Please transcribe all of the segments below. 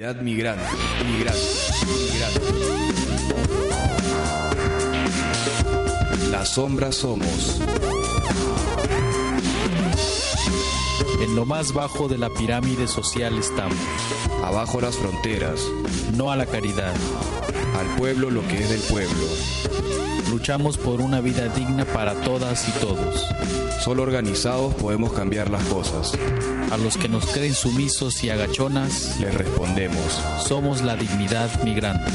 Migrante, migrante, migrante. La sombra somos. En lo más bajo de la pirámide social estamos. Abajo las fronteras. No a la caridad. Al pueblo lo que es del pueblo. Luchamos por una vida digna para todas y todos. Solo organizados podemos cambiar las cosas. A los que nos creen sumisos y agachonas, les respondemos. Somos la dignidad migrante.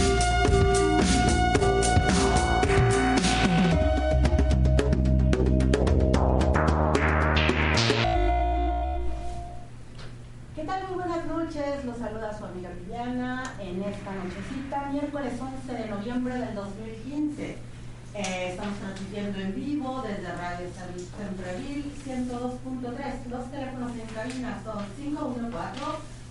Transmitiendo en vivo desde Radio Centreville 102.3. Los teléfonos en cabina son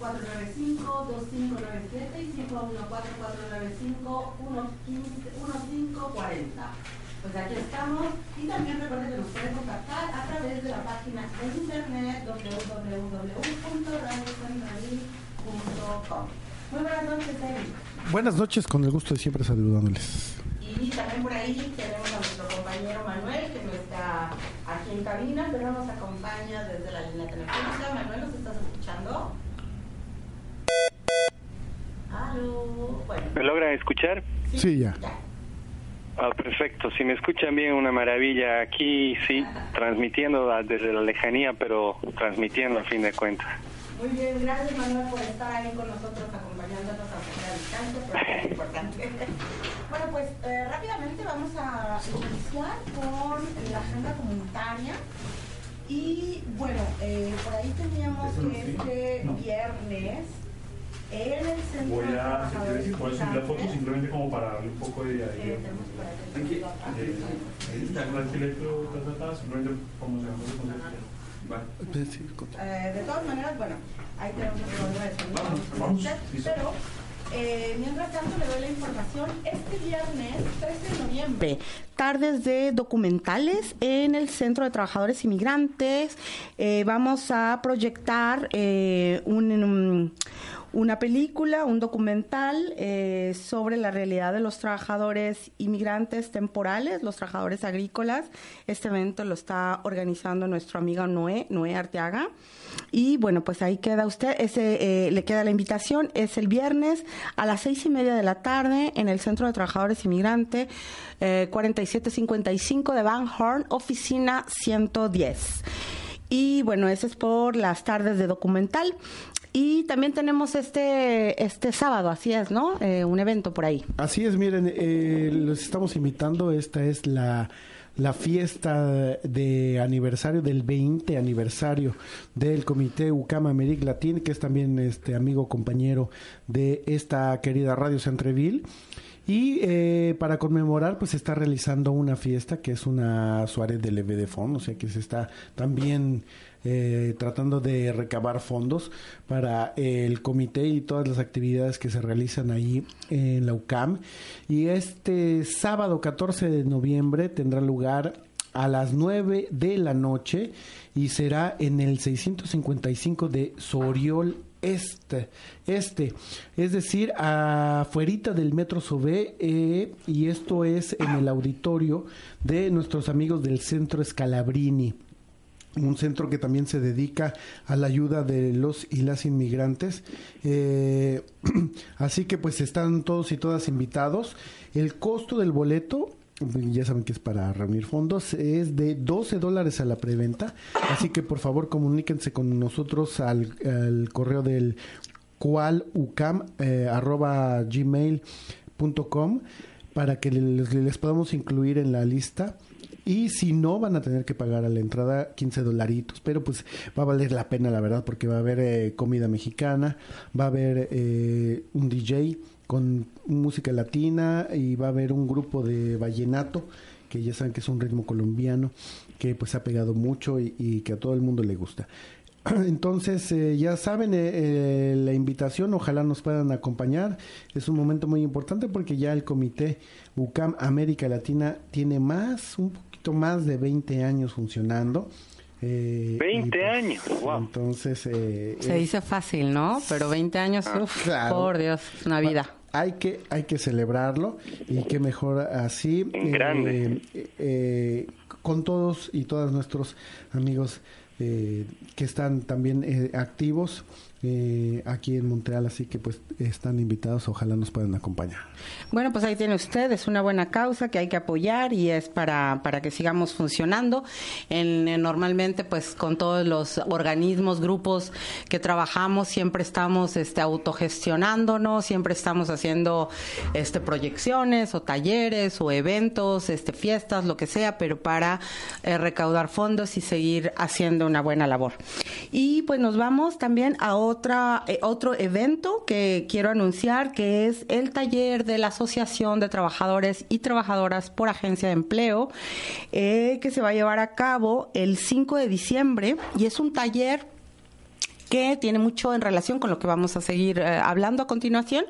514-495-2597 y 514-495-1540. Pues aquí estamos y también recuerden que nos pueden contactar a través de la página de internet www.radiocentralil.com. Muy buenas noches, Eric. Buenas noches, con el gusto de siempre saludándoles. Y también por ahí tenemos a nuestro compañero Manuel, que no está aquí en cabina, pero nos acompaña desde la línea telefónica. Manuel, ¿nos estás escuchando? Aló. Bueno. ¿Me logran escuchar? Sí, ya. ya. Ah, perfecto. Si me escuchan bien, una maravilla. Aquí sí, transmitiendo desde la lejanía, pero transmitiendo a fin de cuentas. Muy bien, gracias Manuel por estar ahí con nosotros acompañándonos a la distancia, pero es importante. Bueno, pues eh, rápidamente vamos a iniciar con la agenda comunitaria. Y bueno, eh, por ahí teníamos que este viernes en el centro Voy de a, si quieres, subir la foto simplemente como para darle un poco de eh, ahí. Eh, ta, simplemente como se llama. Eh, de todas maneras, bueno, ahí tenemos el problema de listo. pero eh, mientras tanto le doy la información. Este viernes 13 de noviembre, tardes de documentales en el Centro de Trabajadores Inmigrantes. Eh, vamos a proyectar eh, un, un- una película, un documental eh, sobre la realidad de los trabajadores inmigrantes temporales, los trabajadores agrícolas. Este evento lo está organizando nuestro amigo Noé, Noé Arteaga. Y bueno, pues ahí queda usted, ese, eh, le queda la invitación, es el viernes a las seis y media de la tarde en el Centro de Trabajadores Inmigrantes, eh, 4755 de Van Horn, oficina 110. Y bueno, ese es por las tardes de documental. Y también tenemos este, este sábado, así es, ¿no? Eh, un evento por ahí. Así es, miren, eh, los estamos invitando. Esta es la, la fiesta de aniversario del 20 aniversario del Comité UCAM América Latín, que es también este amigo compañero de esta querida Radio Centreville. Y eh, para conmemorar, pues se está realizando una fiesta que es una Suárez de Leve Fondo, o sea que se está también eh, tratando de recabar fondos para el comité y todas las actividades que se realizan ahí en la UCAM. Y este sábado 14 de noviembre tendrá lugar a las 9 de la noche y será en el 655 de Soriol este, este, es decir, afuerita del Metro Sobé, eh, y esto es en el auditorio de nuestros amigos del Centro Scalabrini un centro que también se dedica a la ayuda de los y las inmigrantes. Eh, así que pues están todos y todas invitados. El costo del boleto, ya saben que es para reunir fondos, es de 12 dólares a la preventa. Así que por favor comuníquense con nosotros al, al correo del cualucam eh, para que les podamos incluir en la lista y si no van a tener que pagar a la entrada 15 dolaritos, pero pues va a valer la pena la verdad porque va a haber eh, comida mexicana, va a haber eh, un DJ con música latina y va a haber un grupo de vallenato que ya saben que es un ritmo colombiano que pues ha pegado mucho y, que a todo el mundo le gusta. Entonces, eh, ya saben, eh, eh, la invitación, ojalá nos puedan acompañar. Es un momento muy importante porque ya el comité UCAM América Latina tiene más, un poquito más de 20 años funcionando. Eh, 20 y, pues, años, wow. Entonces, eh, Se es- dice fácil, ¿no? Pero 20 años, Ah, uf, claro. por Dios, es una vida. hay que hay que celebrarlo y qué mejor así En grande. eh, eh, con todos y todas nuestros amigos eh, que están también eh, activos eh, aquí en Montreal así que pues están invitados ojalá nos puedan acompañar Bueno, pues ahí tiene usted, es una buena causa que hay que apoyar y es para, para que sigamos funcionando. En, en- normalmente, pues con todos los organismos, grupos que trabajamos, siempre estamos este, autogestionándonos, siempre estamos haciendo este, proyecciones o talleres o eventos, este, fiestas, lo que sea, pero para eh, recaudar fondos y seguir haciendo una buena labor. Y pues nos vamos también a eh, otro evento que quiero anunciar, que es el taller de la Asociación de Trabajadores y Trabajadoras por Agencia de Empleo, eh, que se va a llevar a cabo el 5 de diciembre y es un taller que tiene mucho en relación con lo que vamos a seguir eh, hablando a continuación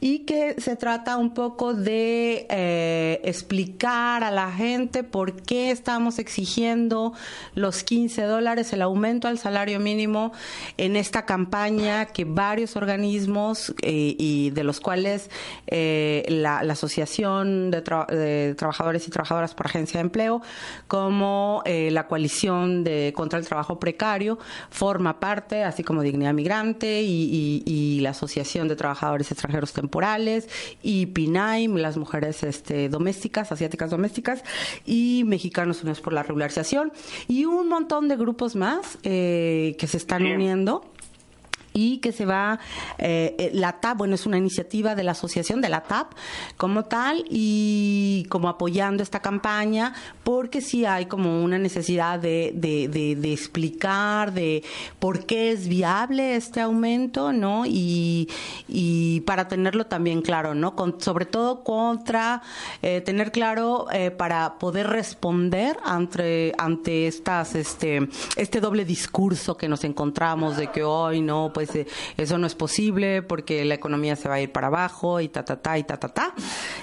y que se trata un poco de eh, explicar a la gente por qué estamos exigiendo los 15 dólares, el aumento al salario mínimo en esta campaña que varios organismos eh, y de los cuales la, Asociación de, de Trabajadores y Trabajadoras por Agencia de Empleo como la coalición de contra el trabajo precario forma parte, así como Dignidad Migrante y, y- y la Asociación de Trabajadores Extranjeros Temporales y PINAIM, las mujeres este, domésticas, asiáticas domésticas y Mexicanos Unidos por la Regularización y un montón de grupos más eh, que se están uniendo y que se va, eh, eh, la TAP, bueno, es una iniciativa de la asociación de la TAP como tal y como apoyando esta campaña porque sí hay como una necesidad de, de, de, de explicar de por qué es viable este aumento, ¿no? Y, y para tenerlo también claro, ¿no? Con, sobre todo contra, eh, tener claro eh, para poder responder ante, ante estas, este, este doble discurso que nos encontramos de que hoy no, pues eso no es posible porque la economía se va a ir para abajo y ta, ta, ta, y ta, ta, ta.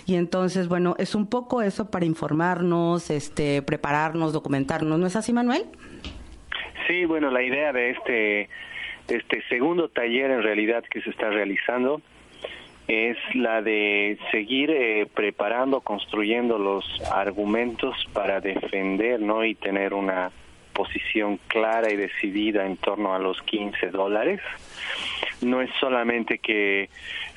Y entonces, bueno, es un poco eso para informarnos, este, prepararnos, documentarnos. ¿No es así, Manuel? Sí, bueno, la idea de este, este segundo taller en realidad que se está realizando es la de seguir eh, preparando, construyendo los argumentos para defender, ¿no? Y tener una posición clara y decidida en torno a los 15 dólares. No es solamente que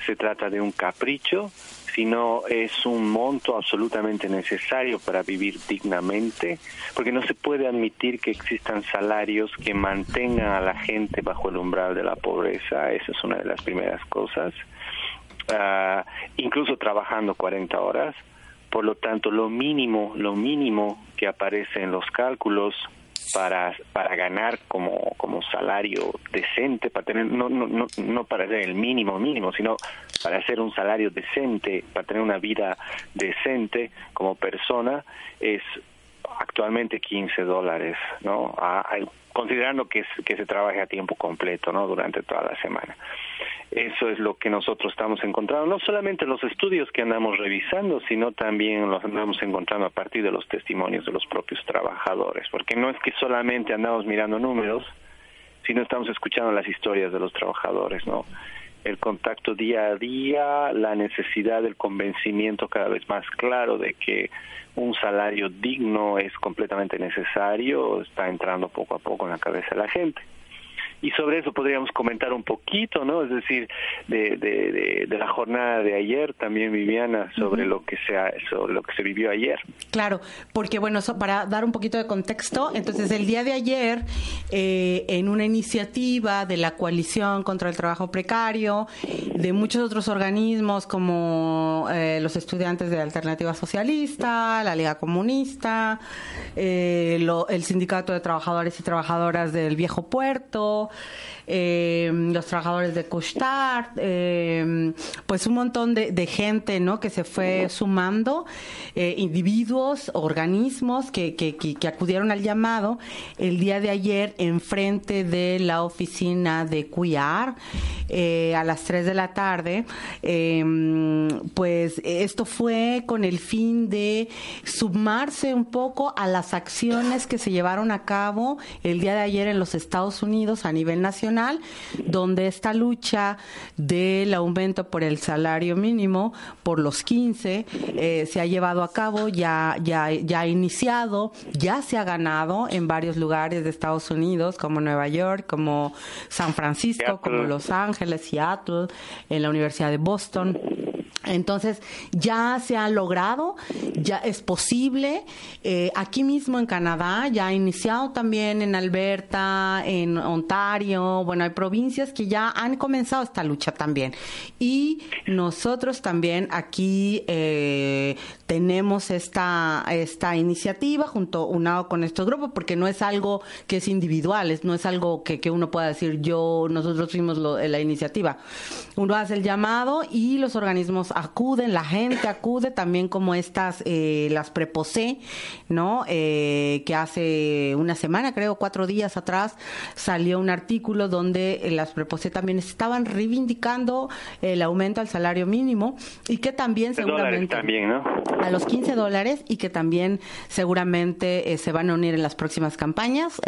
se trata de un capricho, sino es un monto absolutamente necesario para vivir dignamente, porque no se puede admitir que existan salarios que mantengan a la gente bajo el umbral de la pobreza, esa es una de las primeras cosas, Ah, incluso trabajando 40 horas, por lo tanto lo mínimo, lo mínimo que aparece en los cálculos para para ganar como como salario decente para tener no no no no para ser el mínimo mínimo sino para hacer un salario decente para tener una vida decente como persona es actualmente 15 dólares no considerando que que se trabaje a tiempo completo no durante toda la semana eso es lo que nosotros estamos encontrando, no solamente los estudios que andamos revisando, sino también los andamos encontrando a partir de los testimonios de los propios trabajadores, porque no es que solamente andamos mirando números, sino estamos escuchando las historias de los trabajadores, ¿no? El contacto día a día, la necesidad del convencimiento cada vez más claro de que un salario digno es completamente necesario, está entrando poco a poco en la cabeza de la gente. Y sobre eso podríamos comentar un poquito, ¿no? Es decir, de, de, de, la jornada de ayer también, Viviana, sobre lo que se sobre lo que se vivió ayer. Claro, porque bueno, para dar un poquito de contexto, entonces el día de ayer, eh, en una iniciativa de la coalición contra el trabajo precario, de muchos otros organismos como eh, los estudiantes de Alternativa Socialista, la Liga Comunista, eh, el Sindicato de Trabajadores y Trabajadoras del Viejo Puerto, eh, los trabajadores de Costar, eh, pues un montón de, gente ¿no? que se fue sumando, eh, individuos, organismos que, acudieron al llamado el día de ayer enfrente de la oficina de Cuyar a las 3 de la tarde. pues esto fue con el fin de sumarse un poco a las acciones que se llevaron a cabo el día de ayer en los Estados Unidos a nivel nacional donde esta lucha del aumento por el salario mínimo, por los 15, eh, se ha llevado a cabo, ya, ya, ya ha iniciado, ya se ha ganado en varios lugares de Estados Unidos, como Nueva York, como San Francisco, como Los Ángeles, Seattle, en la Universidad de Boston. Entonces, ya se ha logrado, ya es posible. Eh, aquí mismo en Canadá, ya ha iniciado también en Alberta, en Ontario. Bueno, hay provincias que ya han comenzado esta lucha también. Y nosotros también aquí eh, tenemos esta, esta iniciativa junto unado con estos grupos, porque no es algo que es individual, no es algo que, que uno pueda decir yo, nosotros fuimos la iniciativa. Uno hace el llamado y los organismos acuden, la gente acude, también como estas, eh, las preposé, ¿no? Eh, que hace una semana, creo, cuatro días atrás, salió un artículo donde eh, las preposé también estaban reivindicando el aumento al salario mínimo y que también seguramente... También, ¿no? A los 15 dólares y que también seguramente se van a unir en las próximas campañas,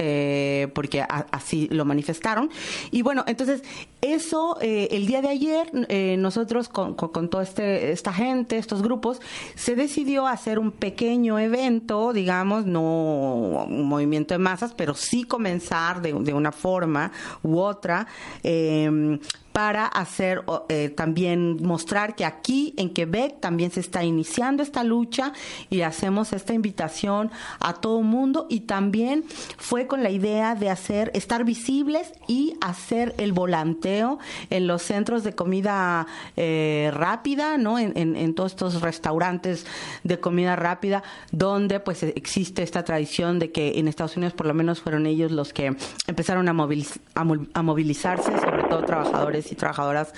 porque así lo manifestaron. Y bueno, entonces, eso, el día de ayer, nosotros con, con, con todo este esta gente, estos grupos, se decidió hacer un pequeño evento, digamos, no un movimiento de masas, pero sí comenzar de, de una forma u otra eh, para hacer eh, también mostrar que aquí en Quebec también se está iniciando esta lucha y hacemos esta invitación a todo mundo y también fue con la idea de hacer estar visibles y hacer el volanteo en los centros de comida eh, rápida, ¿no? En, en, todos estos restaurantes de comida rápida donde pues existe esta tradición de que en Estados Unidos por lo menos fueron ellos los que empezaron a, a movilizarse, sobre todo trabajadores y trabajadoras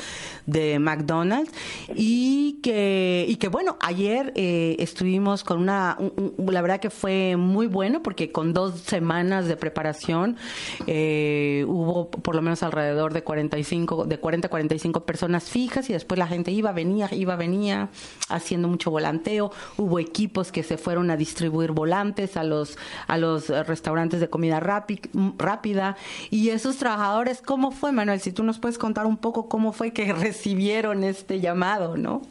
de McDonald's. Y que, y que bueno, ayer eh, estuvimos con una, la verdad que fue muy bueno porque con dos semanas de preparación eh, hubo por lo menos alrededor de 45, de 40 a 45 personas fijas y después la gente iba, venía, iba, venía haciendo mucho volanteo, hubo equipos que se fueron a distribuir volantes a los, a los restaurantes de comida rápida. Y esos trabajadores, ¿cómo fue Manuel? Si tú nos puedes contar un un poco cómo fue que recibieron este llamado, ¿no?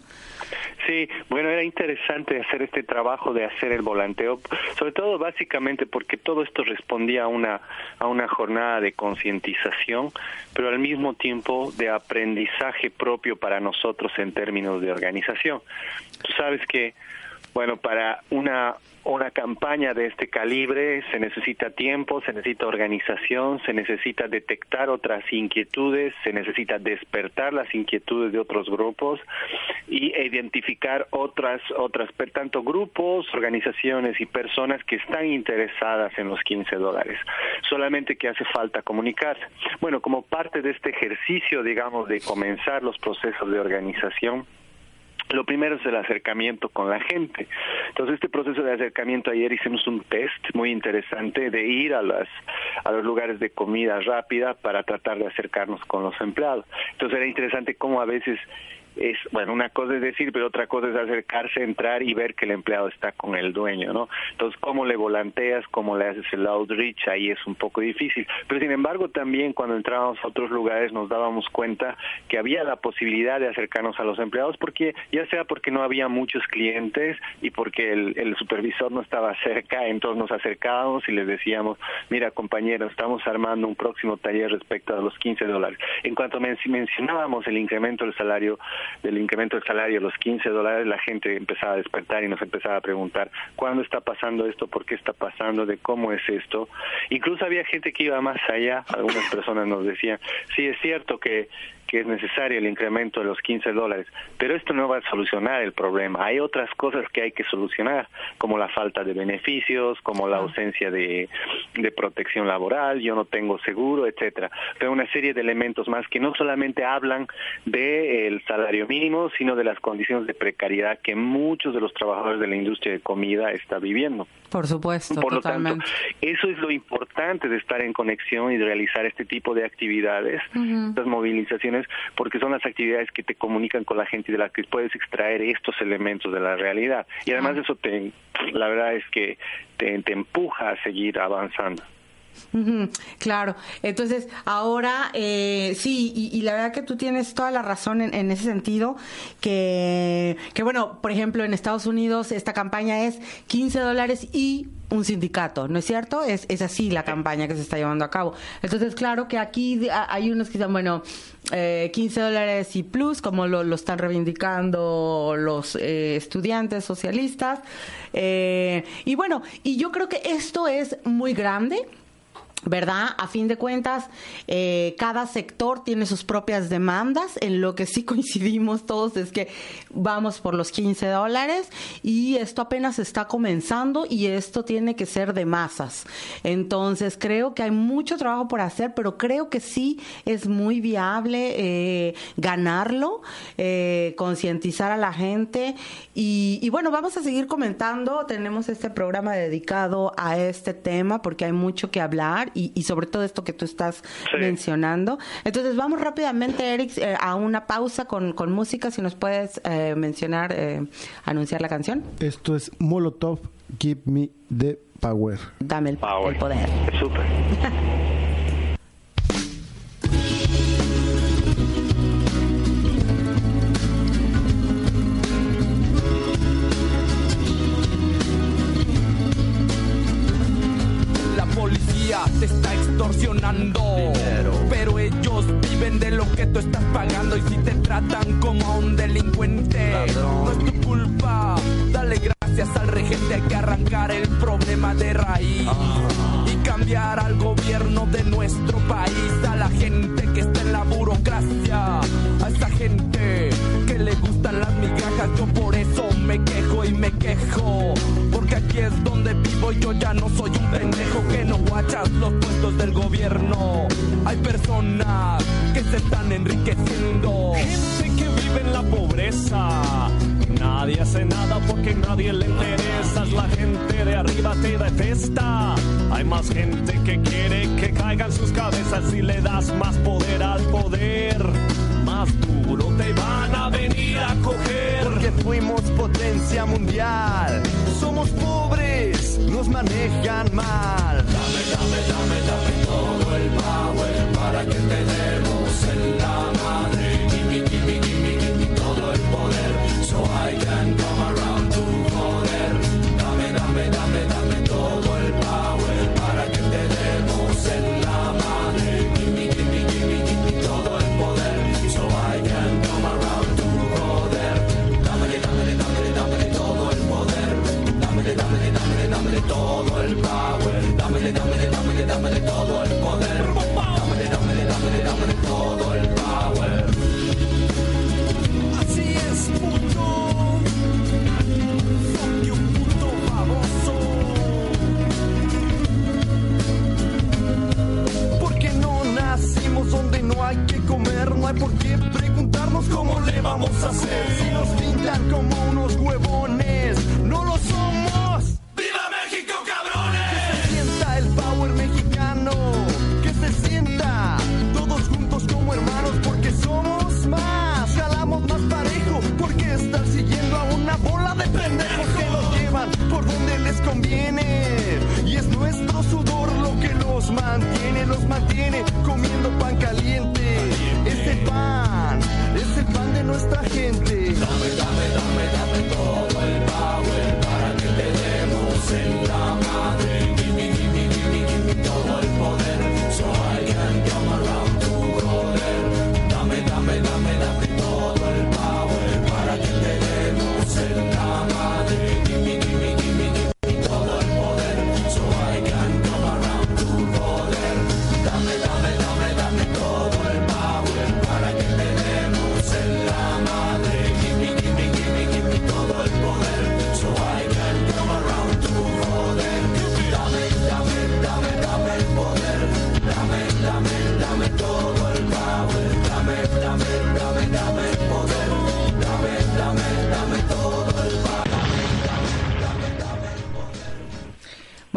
Sí, bueno, era interesante hacer este trabajo de hacer el volanteo, sobre todo básicamente porque todo esto respondía a una a una jornada de concientización, pero al mismo tiempo de aprendizaje propio para nosotros en términos de organización. Tú sabes que bueno, para una una campaña de este calibre se necesita tiempo, se necesita organización, se necesita detectar otras inquietudes, se necesita despertar las inquietudes de otros grupos y identificar otras, otras, tanto grupos, organizaciones y personas que están interesadas en los 15 dólares. Solamente que hace falta comunicar. Bueno, como parte de este ejercicio, digamos, de comenzar los procesos de organización, lo primero es el acercamiento con la gente. Entonces, este proceso de acercamiento, ayer hicimos un test muy interesante de ir a, las, a los lugares de comida rápida para tratar de acercarnos con los empleados. Entonces, era interesante cómo a veces es, bueno, una cosa es decir, pero otra cosa es acercarse, entrar y ver que el empleado está con el dueño, ¿no? Entonces, ¿cómo le volanteas? ¿Cómo le haces el outreach? Ahí es un poco difícil. Pero, sin embargo, también cuando entrábamos a otros lugares nos dábamos cuenta que había la posibilidad de acercarnos a los empleados, porque ya sea porque no había muchos clientes y porque el, el supervisor no estaba cerca, entonces nos acercábamos y les decíamos, mira, compañero, estamos armando un próximo taller respecto a los 15 dólares. En cuanto mencionábamos el incremento del salario, del incremento del salario, los 15 dólares, la gente empezaba a despertar y nos empezaba a preguntar cuándo está pasando esto, por qué está pasando, de cómo es esto. Incluso había gente que iba más allá, algunas personas nos decían, sí es cierto que que es necesario el incremento de los 15 dólares, pero esto no va a solucionar el problema. Hay otras cosas que hay que solucionar, como la falta de beneficios, como la ausencia de, de protección laboral, yo no tengo seguro, etcétera. Pero una serie de elementos más que no solamente hablan del salario mínimo, sino de las condiciones de precariedad que muchos de los trabajadores de la industria de comida están viviendo. Por supuesto, Por lo tanto, eso es lo importante de estar en conexión y de realizar este tipo de actividades, estas movilizaciones, porque son las actividades que te comunican con la gente y de las que puedes extraer estos elementos de la realidad. Y además eso te, la verdad es que te, te empuja a seguir avanzando. Claro, entonces ahora eh, sí, y, y la verdad que tú tienes toda la razón en, en ese sentido, que, que bueno, por ejemplo, en Estados Unidos esta campaña es 15 dólares y un sindicato, ¿no es cierto? Es, es así la campaña que se está llevando a cabo. Entonces, claro que aquí hay unos que dicen, bueno, eh, 15 dólares y plus, como lo, lo están reivindicando los eh, estudiantes socialistas. Eh, y bueno, y yo creo que esto es muy grande. ¿Verdad? A fin de cuentas, eh, cada sector tiene sus propias demandas. En lo que sí coincidimos todos es que vamos por los 15 dólares y esto apenas está comenzando y esto tiene que ser de masas. Entonces, creo que hay mucho trabajo por hacer, pero creo que sí es muy viable eh, ganarlo, eh, concientizar a la gente. Y, y bueno, vamos a seguir comentando. Tenemos este programa dedicado a este tema porque hay mucho que hablar y, y sobre todo esto que tú estás Sí. mencionando. Entonces vamos rápidamente, Eric, eh, a una pausa con, con música, si nos puedes eh, mencionar, eh, anunciar la canción. Esto es Molotov, Give Me the Power. Dame el, Power. el poder. Súper. te está extorsionando. Pero ellos viven de lo que tú estás pagando. Y si te tratan como a un delincuente, no es tu culpa. Dale gracias al regente. Hay que arrancar el problema de raíz. Y cambiar al gobierno de nuestro país. A la gente que está en la burocracia. A esa gente que le gustan las migajas. Yo por eso me quejo y me quejo. Porque aquí es donde vivo y yo ya no soy un pendejo que no guachas los puestos del gobierno. Hay personas que se están enriqueciendo. Gente que vive en la pobreza. Nadie hace nada porque nadie le interesa. La gente de arriba te detesta. Hay más gente que quiere que caigan sus cabezas si le das más poder al poder. Más duro te van a venir a coger. Porque fuimos potencia mundial. Somos pobres, nos manejan mal. Así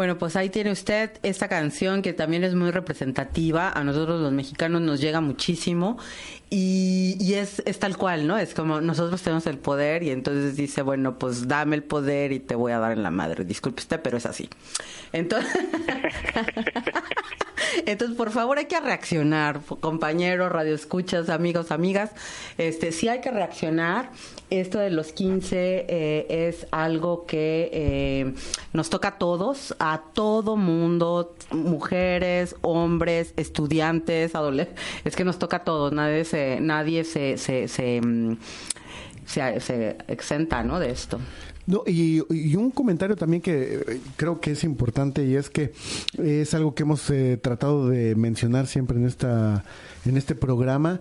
Bueno, pues ahí tiene usted esta canción que también es muy representativa. A nosotros los mexicanos nos llega muchísimo y, y es, es tal cual, ¿no? Es como nosotros tenemos el poder y entonces dice, bueno, pues dame el poder y te voy a dar en la madre. Disculpe usted, pero es así. Entonces, entonces por favor hay que reaccionar, compañeros, radioescuchas, amigos, amigas. Este, sí hay que reaccionar. Esto de los 15 eh, es algo que eh, nos toca a todos, a todo mundo, mujeres, hombres, estudiantes, adolescentes. Es que nos toca a todos. Nadie se, nadie se, se, se, mm, se, se exenta, ¿no? De esto. No, y, un comentario también que eh, creo que es importante y es que es algo que hemos eh, tratado de mencionar siempre en esta en este programa.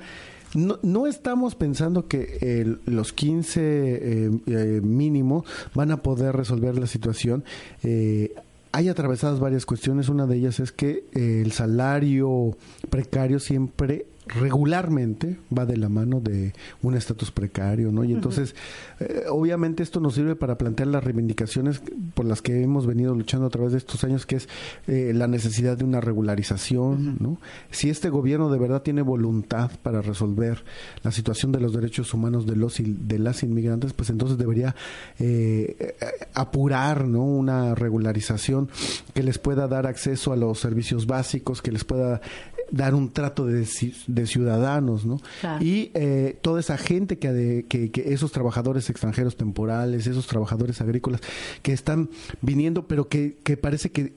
No, no estamos pensando que el- los 15 eh, eh, mínimo van a poder resolver la situación. Eh, hay atravesadas varias cuestiones. Una de ellas es que eh, el salario precario siempre regularmente va de la mano de un estatus precario, ¿no? Y entonces, eh, obviamente esto nos sirve para plantear las reivindicaciones por las que hemos venido luchando a través de estos años, que es eh, la necesidad de una regularización, ¿no? Si este gobierno de verdad tiene voluntad para resolver la situación de los derechos humanos de los y de las inmigrantes, pues entonces debería eh, eh, apurar, ¿no? Una regularización que les pueda dar acceso a los servicios básicos, que les pueda dar un trato de, de ciudadanos, ¿no? Claro. Y eh, toda esa gente que, de- que, que esos trabajadores extranjeros temporales, esos trabajadores agrícolas que están viniendo, pero que, que parece que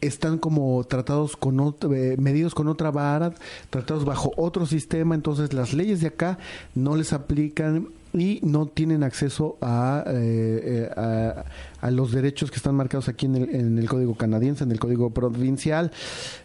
están como tratados con ot- eh, medidos con otra vara, tratados bajo otro sistema, entonces las leyes de acá no les aplican y no tienen acceso a, eh, eh, a, a los derechos que están marcados aquí en el, en el Código canadiense, en el Código provincial,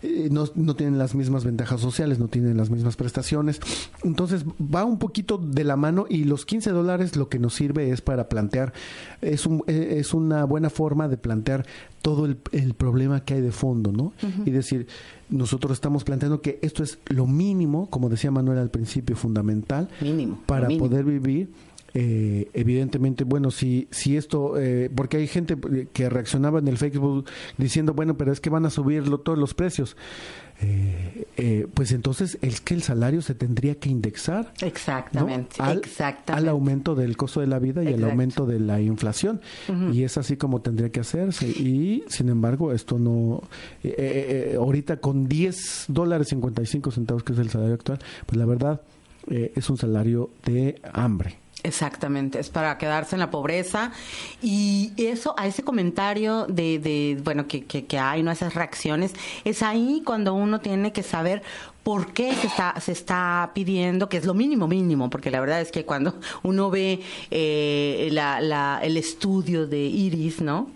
eh, no, no tienen las mismas ventajas sociales, no tienen las mismas prestaciones. Entonces va un poquito de la mano y los 15 dólares lo que nos sirve es para plantear, es, un, eh, es una buena forma de plantear todo el, el problema que hay de fondo, ¿no? Y decir, nosotros estamos planteando que esto es lo mínimo, como decía Manuel al principio, fundamental, Mínimo, para mínimo. poder vivir. Eh, evidentemente, bueno, si, si esto, eh, porque hay gente que reaccionaba en el Facebook diciendo, bueno, pero es que van a subir lo- todos los precios. Eh, eh, pues entonces es que el salario se tendría que indexar ¿no? Exactamente, al, exactamente. al aumento del costo de la vida y al aumento de la inflación. Y es así como tendría que hacerse. Y sin embargo, esto no. eh, eh, ahorita con 10 dólares 55 centavos, que es el salario actual, pues la verdad es un salario de hambre. Exactamente, es para quedarse en la pobreza y eso, a ese comentario de, de bueno, que, que, que hay, ¿no? Esas reacciones, es ahí cuando uno tiene que saber por qué se está, se está pidiendo, que es lo mínimo mínimo, porque la verdad es que cuando uno ve eh, la, la, el estudio de Iris, ¿no?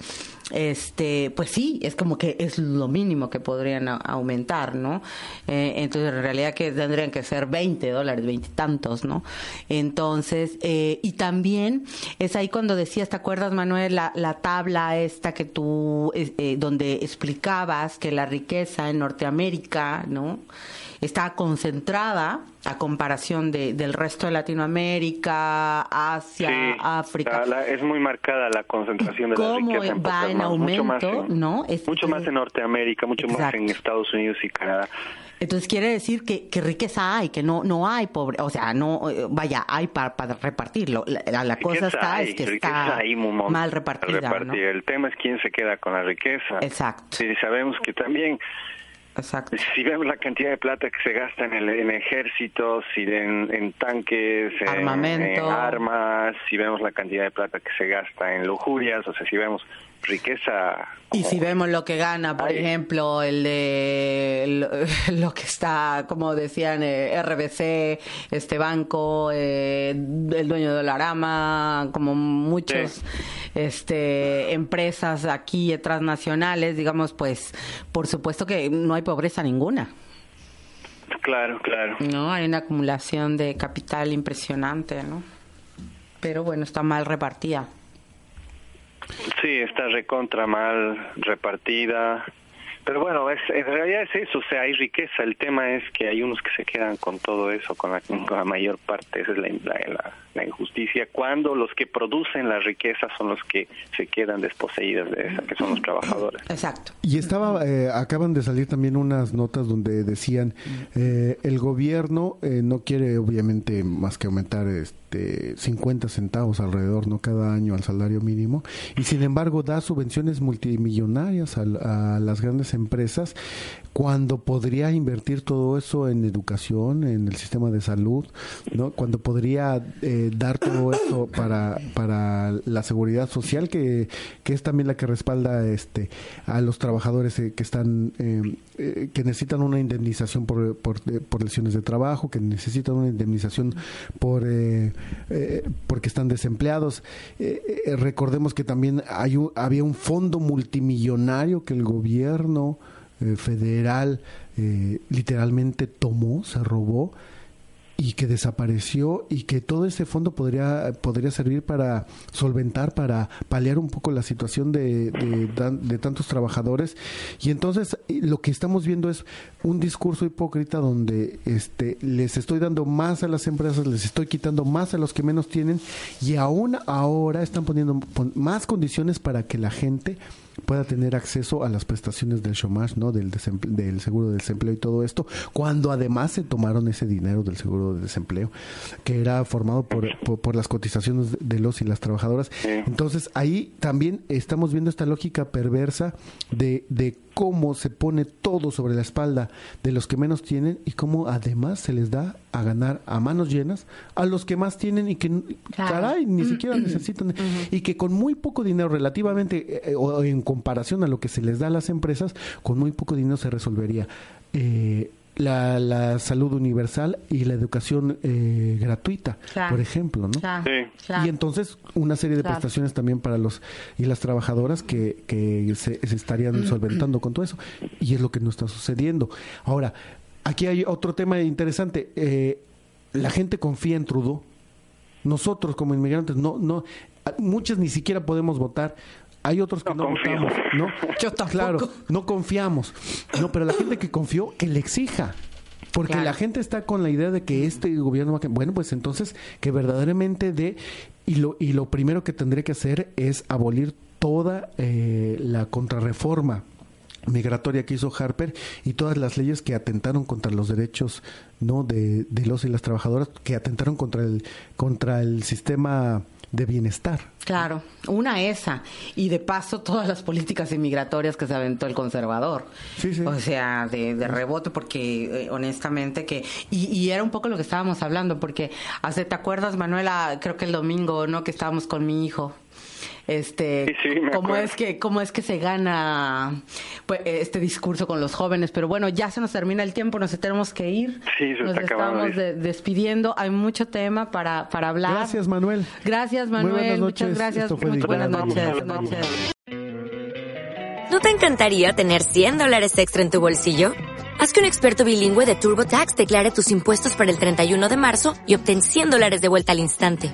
Este pues sí es como que es lo mínimo que podrían aumentar no Eh, entonces en realidad que tendrían que ser 20 dólares 20 y tantos no entonces eh, y también es ahí cuando decías te acuerdas Manuel la, la tabla esta que tú eh, donde explicabas que la riqueza en Norteamérica no está concentrada a comparación de, del resto de Latinoamérica, Asia, Sí, África. la- la- es muy marcada la concentración de la ¿Cómo riqueza en va en manos, mucho más aumento, en- no? Es- mucho más en Norteamérica, mucho más Exacto. en Estados Unidos y Canadá. Entonces quiere decir que, que riqueza hay, que no no hay pobre, o sea, no eh, vaya, hay para, para repartirlo. La, la- cosa está hay, es que está hay un mal repartida, ¿no? El tema es quién se queda con la riqueza. Exacto. Sí, sabemos que también Exacto. si vemos la cantidad de plata que se gasta en el en ejércitos y en, en tanques, en- Armamento. en armas, si vemos la cantidad de plata que se gasta en lujurias, o sea, si vemos riqueza Y si vemos lo que gana, por Ay. ejemplo, el de lo, que está, como decían, eh, RBC, este banco, eh, el dueño de Dolarama, como muchos este empresas aquí transnacionales, digamos, pues por supuesto que no hay pobreza ninguna. Claro, claro. No, hay una acumulación de capital impresionante, ¿no? Pero bueno, está mal repartida. Sí, está recontra mal repartida. Pero bueno, es, en realidad es eso, o sea, hay riqueza. El tema es que hay unos que se quedan con todo eso, con la, con la mayor parte. Esa es la, la, la, injusticia. Cuando los que producen la riqueza son los que se quedan desposeídos de esa, que son los trabajadores. Exacto. Y estaba, eh, acaban de salir también unas notas donde decían eh, el gobierno eh, no quiere obviamente más que aumentar este 50 centavos alrededor no cada año al salario mínimo y sin embargo da subvenciones multimillonarias a, a las grandes empresas cuando podría invertir todo eso en educación, en el sistema de salud, ¿no? Cuando podría eh, dar todo eso para, para la seguridad social, que, que es también la que respalda este a los trabajadores eh, que están eh, eh, que necesitan una indemnización por, por, por, lesiones de trabajo, que necesitan una indemnización por porque están desempleados. recordemos que también hay había un fondo multimillonario que el gobierno eh, federal eh, literalmente tomó, se robó y que desapareció y que todo ese fondo podría podría servir para solventar para paliar un poco la situación de, de, tantos trabajadores. Y entonces lo que estamos viendo es un discurso hipócrita donde este les estoy dando más a las empresas les estoy quitando más a los que menos tienen y aún ahora están poniendo más condiciones para que la gente pueda tener acceso a las prestaciones del chômage, ¿no? Del, del seguro de desempleo y todo esto, cuando además se tomaron ese dinero del seguro de desempleo, que era formado por, por, las cotizaciones de los y las trabajadoras. Entonces, ahí también estamos viendo esta lógica perversa de, de cómo se pone todo sobre la espalda de los que menos tienen y cómo además se les da a ganar a manos llenas a los que más tienen y que caray ni siquiera necesitan y que con muy poco dinero relativamente eh, o en comparación a lo que se les da a las empresas con muy poco dinero se resolvería. Eh, la, la, salud universal y la educación eh, gratuita, por ejemplo, ¿no? Y entonces una serie de prestaciones también para los y las trabajadoras que, que se, estarían solventando con todo eso. Y es lo que no está sucediendo. Ahora, aquí hay otro tema interesante. Eh, la gente confía en Trudeau. Nosotros como inmigrantes no no muchas ni siquiera podemos votar hay otros que no, votamos, ¿no? Yo tampoco. Claro, no confiamos. No, pero la gente que confió, que le exija. Porque la gente está con la idea de que este gobierno va a... Bueno, pues entonces que verdaderamente dé... Y lo, y lo primero que tendría que hacer es abolir toda eh, la contrarreforma migratoria que hizo Harper y todas las leyes que atentaron contra los derechos no de, de los y las trabajadoras que atentaron contra el contra el sistema de bienestar. Claro, una esa. Y de paso todas las políticas inmigratorias que se aventó el conservador. Sí, sí. O sea, de, de rebote, porque eh, honestamente que... Y, y, era un poco lo que estábamos hablando, porque hace, ¿te acuerdas, Manuela? Creo que el domingo, ¿no? Que estábamos con mi hijo este cómo es que cómo es que se gana pues, este discurso con los jóvenes. Pero bueno ya se nos termina el tiempo nos tenemos que ir. Nos estamos despidiendo. Hay mucho tema para para hablar. Gracias Manuel. Gracias Manuel. muchas gracias. Muy buenas noches, noches. ¿No te encantaría tener 100 dólares extra en tu bolsillo? Haz que un experto bilingüe de TurboTax declare tus impuestos para el 31 de marzo y obtén 100 dólares de vuelta al instante.